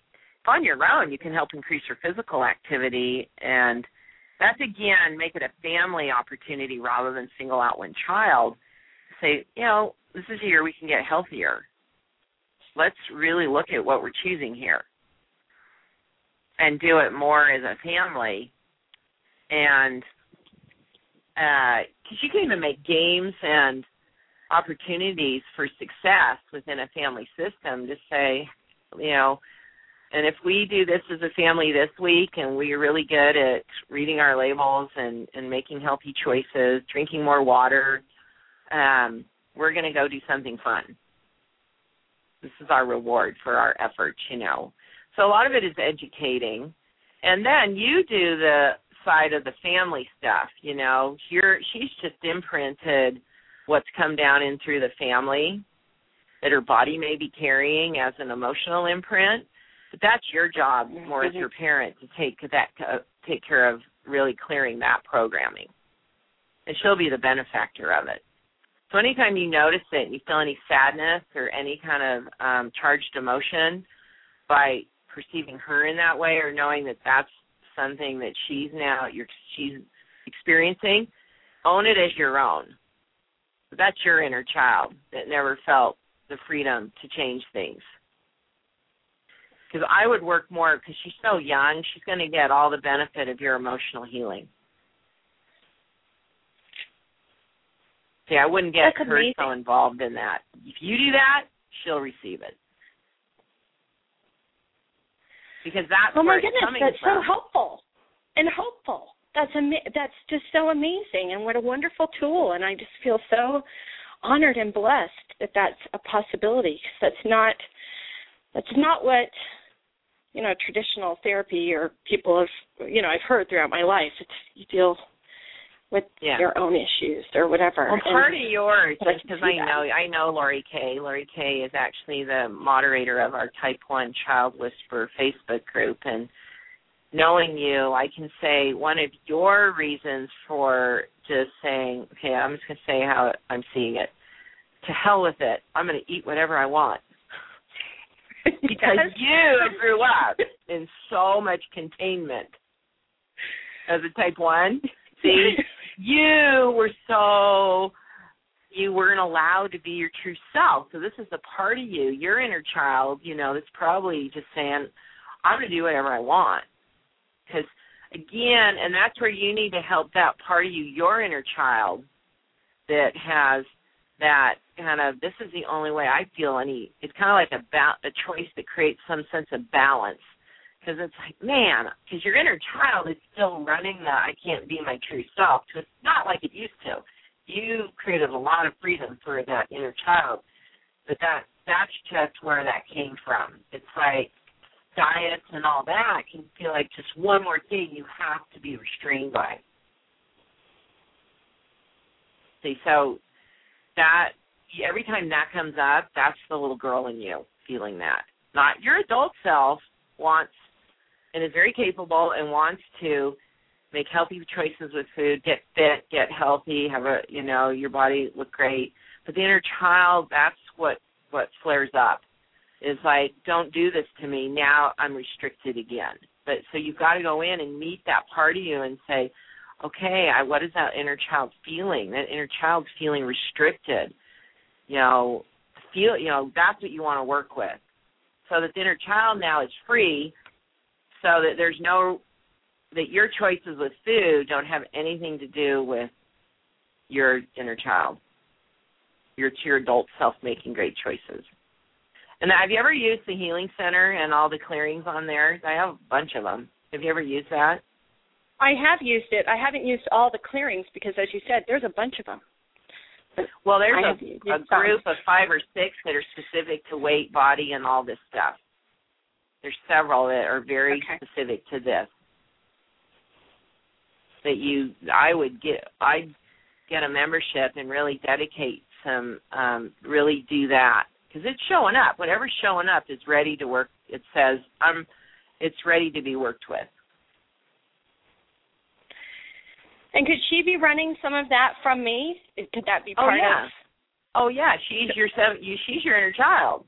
on your own you can help increase your physical activity and that's again make it a family opportunity rather than single out one child. Say, you know, this is a year we can get healthier. Let's really look at what we're choosing here. and do it more as a family and because uh, you can even make games and opportunities for success within a family system to say you know and if we do this as a family this week and we're really good at reading our labels and and making healthy choices drinking more water um we're going to go do something fun. This is our reward for our efforts you know. So a lot of it is educating. And then you do the side of the family stuff you know. You're she's just imprinted what's come down in through the family that her body may be carrying as an emotional imprint. But that's your job more as your parent to take that uh, take care of really clearing that programming. And she'll be the benefactor of it so anytime you notice it you feel any sadness or any kind of um charged emotion by perceiving her in that way or knowing that that's something that she's now you're she's experiencing own it as your own. That's your inner child that never felt the freedom to change things. Because i would work more because she's so young she's going to get all the benefit of your emotional healing see i wouldn't get That's her amazing. so involved in that if you do that she'll receive it because that's oh my goodness, that's from. so helpful and hopeful. That's ama- That's just so amazing, and what a wonderful tool. And I just feel so honored and blessed that that's a possibility. Cause that's not that's not what you know traditional therapy or people have you know I've heard throughout my life. It's you deal with Yeah. your own issues or whatever. Well, And- part of yours, but I just can because I that. know, I know Lori Kay. Lori Kay is actually the moderator of our Type One Child Whisperer Facebook group, and knowing you, I can say one of your reasons for just saying, okay, I'm just going to say how I'm seeing it. To hell with it. I'm going to eat whatever I want. because you grew up in so much containment as a type one. See, you were so you weren't allowed to be your true self. So this is the part of you, your inner child, you know, that's probably just saying, I'm going to do whatever I want. Because again, and that's where you need to help that part of you, your inner child, that has that kind of this is the only way I feel any. It's kind of like a ba- a choice that creates some sense of balance. Because it's like, man, because your inner child is still running the I can't be my true self. Cause it's not like it used to. You created a lot of freedom for that inner child, but that that's just where that came from. It's like diets and all that can feel like just one more thing you have to be restrained by. See, so that every time that comes up, that's the little girl in you feeling that. Not your adult self wants and is very capable and wants to make healthy choices with food, get fit, get healthy, have a you know, your body look great. But the inner child, that's what what flares up. Is like, don't do this to me. Now I'm restricted again. But so you've got to go in and meet that part of you and say, okay, I, what is that inner child feeling? That inner child's feeling restricted. You know, feel you know that's what you want to work with. So the inner child now is free, so that there's no that your choices with food don't have anything to do with your inner child. Your to your adult self making great choices. And have you ever used the Healing Center and all the clearings on there? I have a bunch of them. Have you ever used that? I have used it. I haven't used all the clearings because, as you said, there's a bunch of them. Well, there's I a, a group of five or six that are specific to weight, body, and all this stuff. There's several that are very Okay. specific to this. That you, I would get, I'd get a membership and really dedicate some, um, really do that because it's showing up. Whatever's showing up is ready to work. It says I'm, it's ready to be worked with. And could she be running some of that from me? Could that be Oh, part yeah. of? Oh yeah, she's your seven. You, she's your inner child,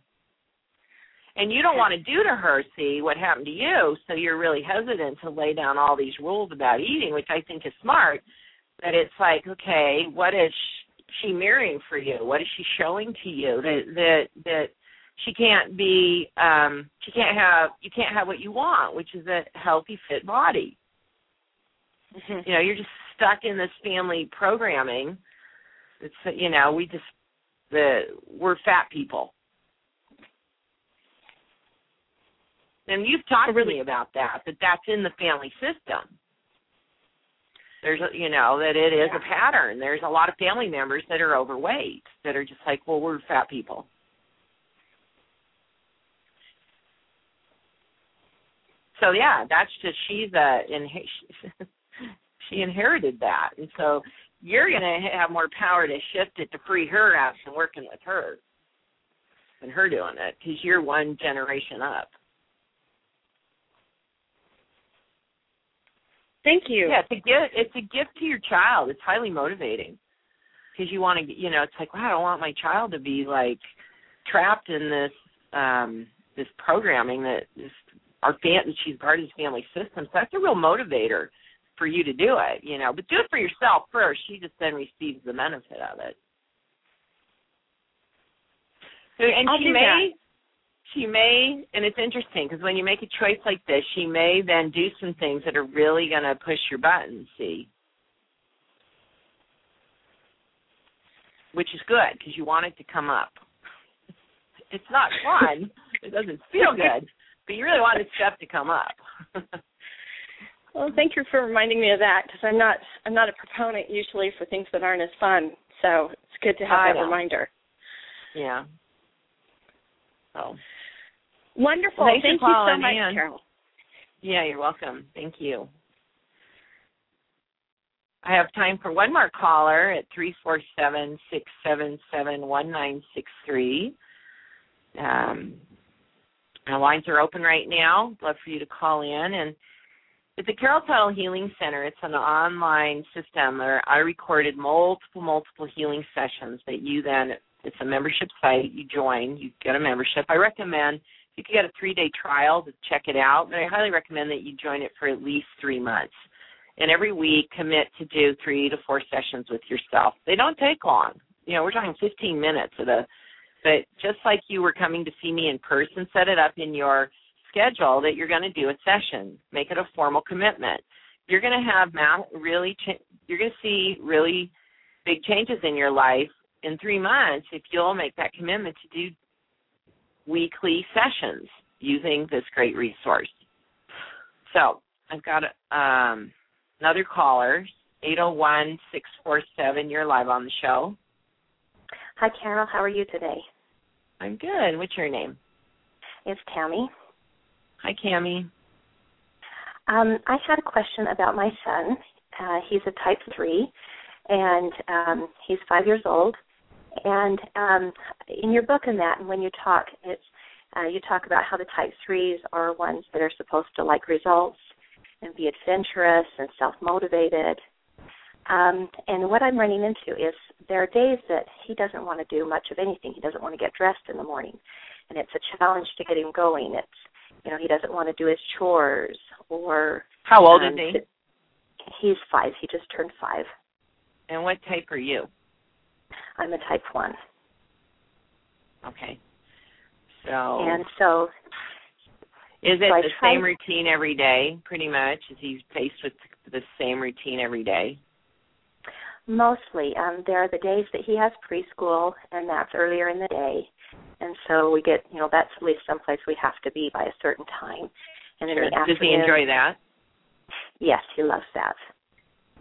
and you don't want to do to her. See what happened to you, so you're really hesitant to lay down all these rules about eating, which I think is smart. but it's like, okay, what is she mirroring for you? What is she showing to you that that that she can't be um she can't have you can't have what you want which is a healthy fit body Mhm. you know you're just stuck in this family programming it's you know we just the we're fat people and you've talked Really- to me about that that that's in the family system. There's a you know that it is a pattern. There's a lot of family members that are overweight that are just like well we're fat people. So yeah that's just she's a in she inherited that. And so you're going to have more power to shift it to free her out and working with her than her doing it because you're one generation up Thank you. Yeah, it's a gift. It's a gift to your child. It's highly motivating because you want to. You know, it's like, wow, I don't want my child to be like trapped in this um this programming that is our fam- that she's part of this family system. So that's a real motivator for you to do it. You know, but do it for yourself first. She just then receives the benefit of it. So, and I'll she may she may and it's interesting because when you make a choice like this she may then do some things that are really going to push your buttons see which is good because you want it to come up it's not fun it doesn't feel good but you really want this stuff to come up Well, thank you for reminding me of that because I'm not I'm not a proponent usually for things that aren't as fun. So it's good to have I that know. reminder. yeah so Wonderful. Thanks thank you so much. Carol. Yeah, you're welcome. Thank you. I have time for one more caller at three four seven six seven seven one nine six three. Um, our lines are open right now. Love for you to call in. And at the Carol Tuttle Healing Center, it's an online system where I recorded multiple, multiple healing sessions that you then, it's a membership site. You join, you get a membership. I recommend you can get a three day trial to check it out, but I highly recommend that you join it for at least three months. And every week commit to do three to four sessions with yourself. They don't take long. You know, we're talking 15 minutes at a, but just like you were coming to see me in person, set it up in your schedule that you're going to do a session. Make it a formal commitment. You're going to have really, you're going to see really big changes in your life in three months if you'll make that commitment to do weekly sessions using this great resource. So I've got um, another caller, 801-647. You're live on the show. Hi, Carol. How are you today? I'm good. What's your name? It's Tammy. Hi, Tammy. Um, I had a question about my son. Uh, he's a type 3, and um, he's five years old. And um, in your book and that, and when you talk, it's uh, you talk about how the type threes are ones that are supposed to like results and be adventurous and self-motivated. Um, and what I'm running into is there are days that he doesn't want to do much of anything. He doesn't want to get dressed in the morning, and it's a challenge to get him going. It's you know he doesn't want to do his chores or How old um, is he? He's five. He just turned five. And what type are you? I'm a type one, Okay. So and so is it so the same routine every day, pretty much? Is he faced with the same routine every day? mostly um, there are the days that he has preschool, and that's earlier in the day, and so we get you know that's at least someplace we have to be by a certain time. And in Sure. the Does he afternoon, enjoy that? Yes, he loves that.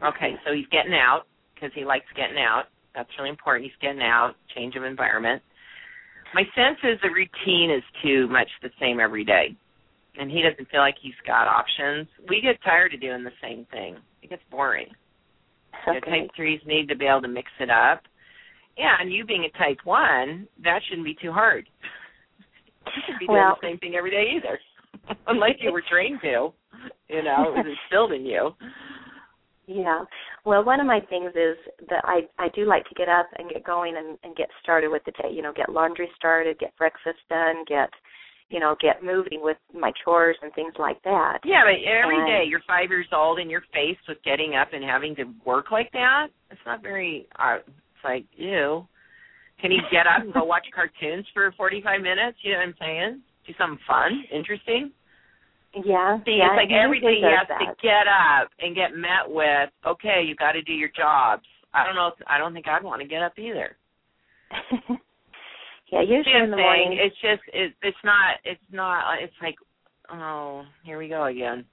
Okay, so he's getting out because he likes getting out. That's really important. He's getting out, change of environment. My sense is the routine is too much the same every day, and he doesn't feel like he's got options. We get tired of doing the same thing. It gets boring. You know, type threes need to be able to mix it up. Yeah, and you being a type one, that shouldn't be too hard. You should be doing Well- the same thing every day either, unless you were trained to. You know, it was instilled in you. Yeah. Well, one of my things is that I I do like to get up and get going and, and get started with the day. You know, get laundry started, get breakfast done, get you know, get moving with my chores and things like that. Yeah, but every And- day you're five years old and you're faced with getting up and having to work like that. It's not very. Uh, it's like ew. Can you get up and go watch cartoons for 45 minutes? You know what I'm saying? Do something fun, interesting. Yeah. See, yeah, it's like everything you have to get up and get met with. Okay, you got to do your jobs. I don't know. If, I don't think I'd want to get up either. yeah, usually See in the saying? morning. It's just it, it's not it's not it's like oh here we go again.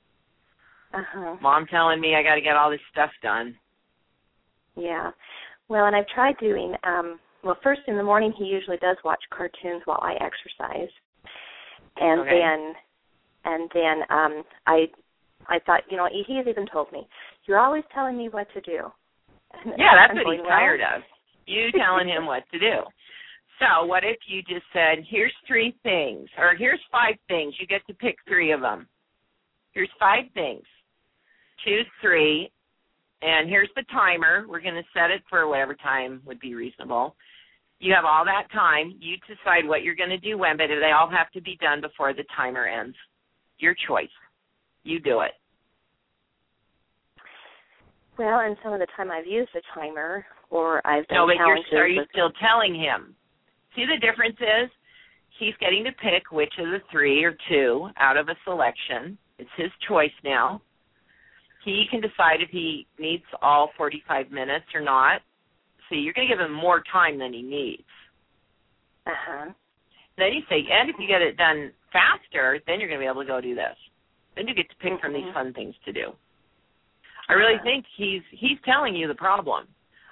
Uh-huh. Mom telling me I got to get all this stuff done. Yeah. Well, and I've tried doing um well first in the morning he usually does watch cartoons while I exercise. And Okay. then and then um I I thought, you know, he has even told me, You're always telling me what to do. And Yeah, that's I'm what he's "Well, tired of. You telling him what to do. So what if you just said, here's three things, or here's five things. You get to pick three of them. Here's five things. Choose three, and here's the timer. We're going to set it for whatever time would be reasonable. You have all that time. You decide what you're going to do when, but they all have to be done before the timer ends. Your choice. You do it. Well, and some of the time I've used a timer or I've done No, but you're are you with still telling him? See the difference is he's getting to pick which of the three or two out of a selection. It's his choice now. He can decide if he needs all 45 minutes or not. See, you're going to give him more time than he needs. uh-huh. Then you say, and if you get it done faster, then you're going to be able to go do this. Then you get to pick from these Mhm. fun things to do. I really think he's he's telling you the problem.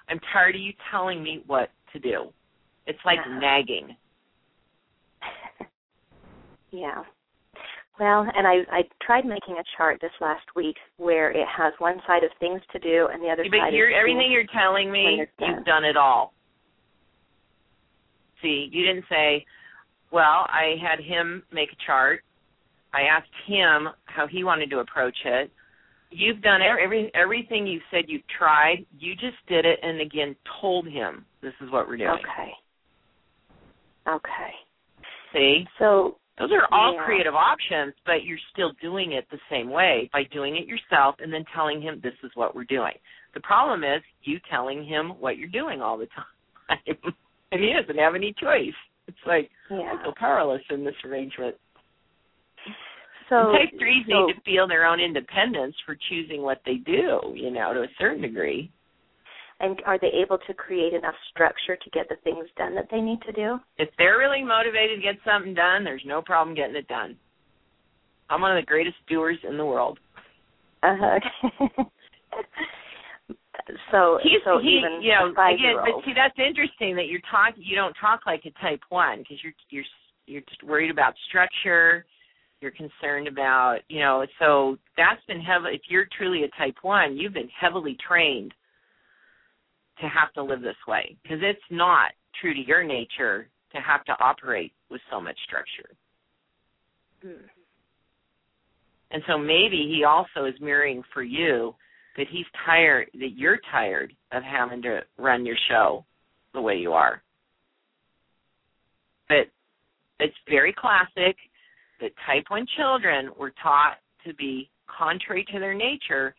I'm tired of you telling me what to do. It's like Uh-huh. nagging. Yeah. Well, and I I tried making a chart this last week where it has one side of things to do and the other But side is everything you're telling me, you've done it all. See, you didn't say, well, I had him make a chart. I asked him how he wanted to approach it. You've done every, every everything you said you've tried. You just did it, and again told him this is what we're doing. Okay. Okay. See, So those are all Yeah. creative options, but you're still doing it the same way by doing it yourself and then telling him this is what we're doing. The problem is you telling him what you're doing all the time, and he doesn't have any choice. It's like yeah. I feel powerless in this arrangement. So And type threes so, need to feel their own independence for choosing what they do, you know, to a certain degree. and are they able to create enough structure to get the things done that they need to do? If they're really motivated to get something done, there's no problem getting it done. I'm one of the greatest doers in the world. Uh-huh. so He's so he, even you know, again, but see, that's interesting that you're talk. You don't talk like a type one because you're you're you're just worried about structure. You're concerned about, you know, so that's been heavy. If you're truly a type one, you've been heavily trained to have to live this way because it's not true to your nature to have to operate with so much structure. Hmm. And so maybe he also is mirroring for you that he's tired, that you're tired of having to run your show the way you are. But it's very classic that type 1 children were taught to be contrary to their nature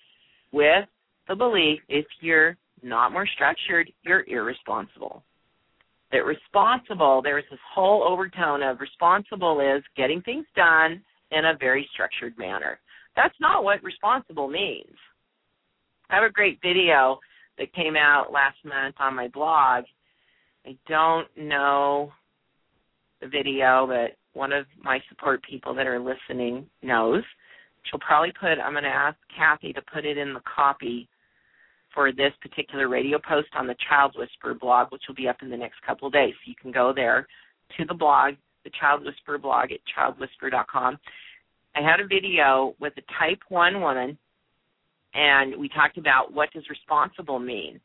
with the belief if you're not more structured, you're irresponsible. That responsible, there's this whole overtone of responsible is getting things done in a very structured manner. That's not what responsible means. I have a great video that came out last month on my blog. I don't know the video, but one of my support people that are listening knows. She'll probably put, I'm going to ask Kathy to put it in the copy for this particular radio post on the Child Whisperer blog, which will be up in the next couple of days. So you can go there to the blog, the Child Whisperer blog at childwhisperer.com. I had a video with a type 1 woman, and we talked about what does responsible mean.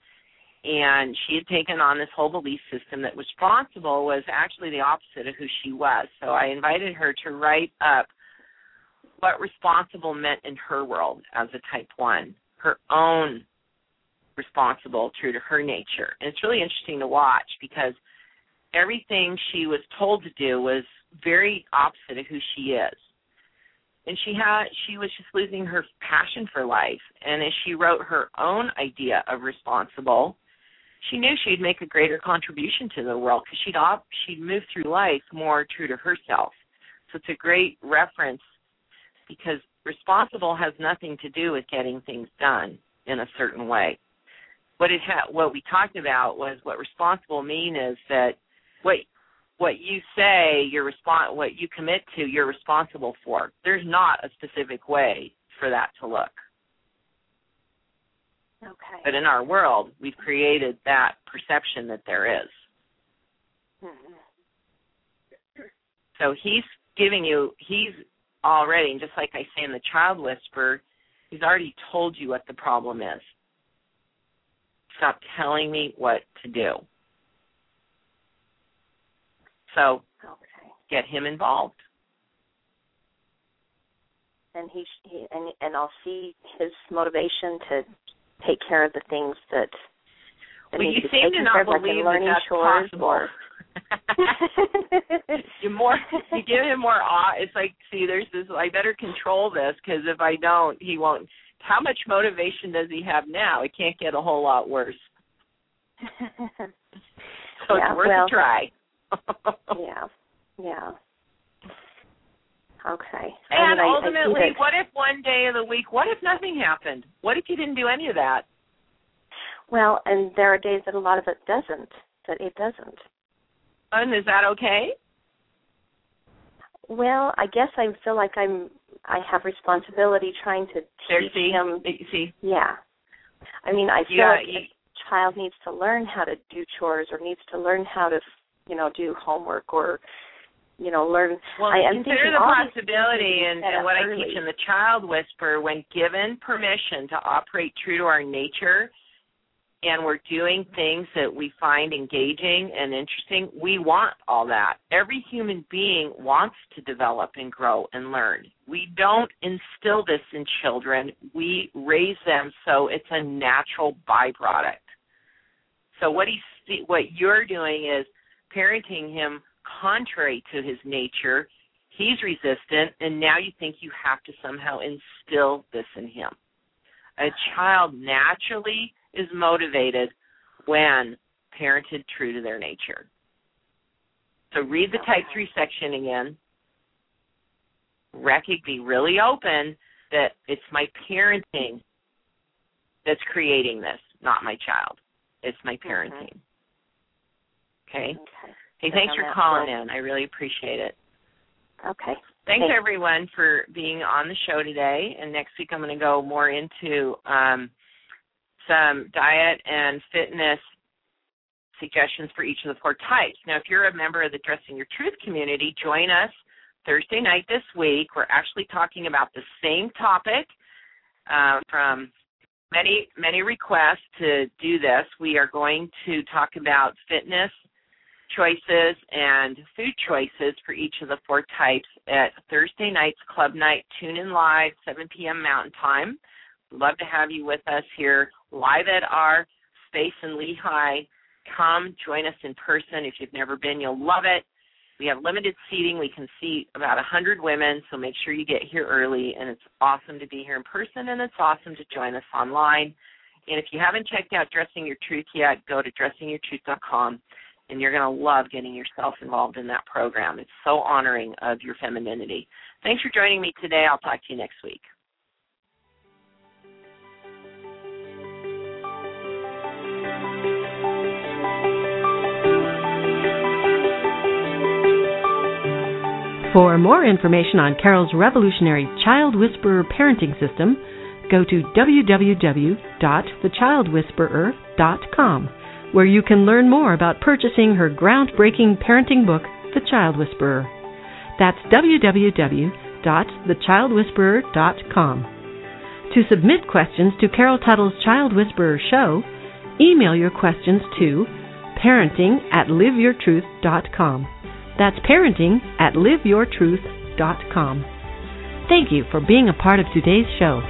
And she had taken on this whole belief system that responsible was actually the opposite of who she was. So I invited her to write up what responsible meant in her world as a type 1, her own responsible, true to her nature. And it's really interesting to watch because everything she was told to do was very opposite of who she is. And she had she was just losing her passion for life. And as she wrote her own idea of responsible, she knew she'd make a greater contribution to the world because she'd op- she'd move through life more true to herself. So it's a great reference because responsible has nothing to do with getting things done in a certain way. What it ha- what we talked about was what responsible mean is that what what you say you're respon- what you commit to you're responsible for. There's not a specific way for that to look. Okay. But in our world, we've created that perception that there is. Mm-hmm. So he's giving you, he's already, and just like I say in the child whisper, he's already told you what the problem is. Stop telling me what to do. So Okay. get him involved. And he, he and and I'll see his motivation to take care of the things that. that Well, you seem to not of, like believe that learning that's chores possible. or- you more you give him more awe it's like see there's this i better control this because if i don't he won't how much motivation does he have now it can't get a whole lot worse so Yeah, it's worth well- a try yeah, yeah. Okay. I and mean, I- I ultimately that- what if one day of the week what if nothing happened what if you didn't do any of that well, and there are days that a lot of it doesn't. That it doesn't. and is that okay Well, I guess I feel like I'm. I have responsibility trying to there teach see him. see Yeah. I mean, I feel Yeah, like you- a child needs to learn how to do chores or needs to learn how to, you know, do homework or, you know, learn. Well, I am consider the possibility, and, and what I teach in the Child Whisper, when given permission to operate true to our nature, and we're doing things that we find engaging and interesting, we want all that. Every human being wants to develop and grow and learn. We don't instill this in children. We raise them so it's a natural byproduct. So what he's what you're doing is parenting him contrary to his nature. He's resistant, and now you think you have to somehow instill this in him. A child naturally is motivated when parented true to their nature. So read the type 3 section again. Rec- be really open that it's my parenting that's creating this, not my child. It's my mm-hmm. parenting. Okay? Okay. Hey, thanks for calling in. I really appreciate it. Okay. Thanks, Thanks. everyone for being on the show today. And next week, I'm going to go more into um, some diet and fitness suggestions for each of the four types. Now, if you're a member of the Dressing Your Truth community, join us Thursday night this week. We're actually talking about the same topic uh, from many many requests to do this. We are going to talk about fitness choices and food choices for each of the four types at Thursday night's club night. Tune in live, 7 p.m. Mountain Time. Love to have you with us here live at our space in Lehi. Come join us in person. If you've never been, you'll love it. We have limited seating. We can seat about 100 women, so make sure you get here early. And it's awesome to be here in person, and it's awesome to join us online. And if you haven't checked out Dressing Your Truth yet, go to dressingyourtruth.com, and you're going to love getting yourself involved in that program. It's so honoring of your femininity. Thanks for joining me today. I'll talk to you next week. For more information on Carol's revolutionary Child Whisperer parenting system, go to www.thechildwhisperer.com, where you can learn more about purchasing her groundbreaking parenting book, The Child Whisperer. That's www.thechildwhisperer.com. To submit questions to Carol Tuttle's Child Whisperer Show, email your questions to parenting at liveyourtruth.com. That's parenting at liveyourtruth.com. Thank you for being a part of today's show.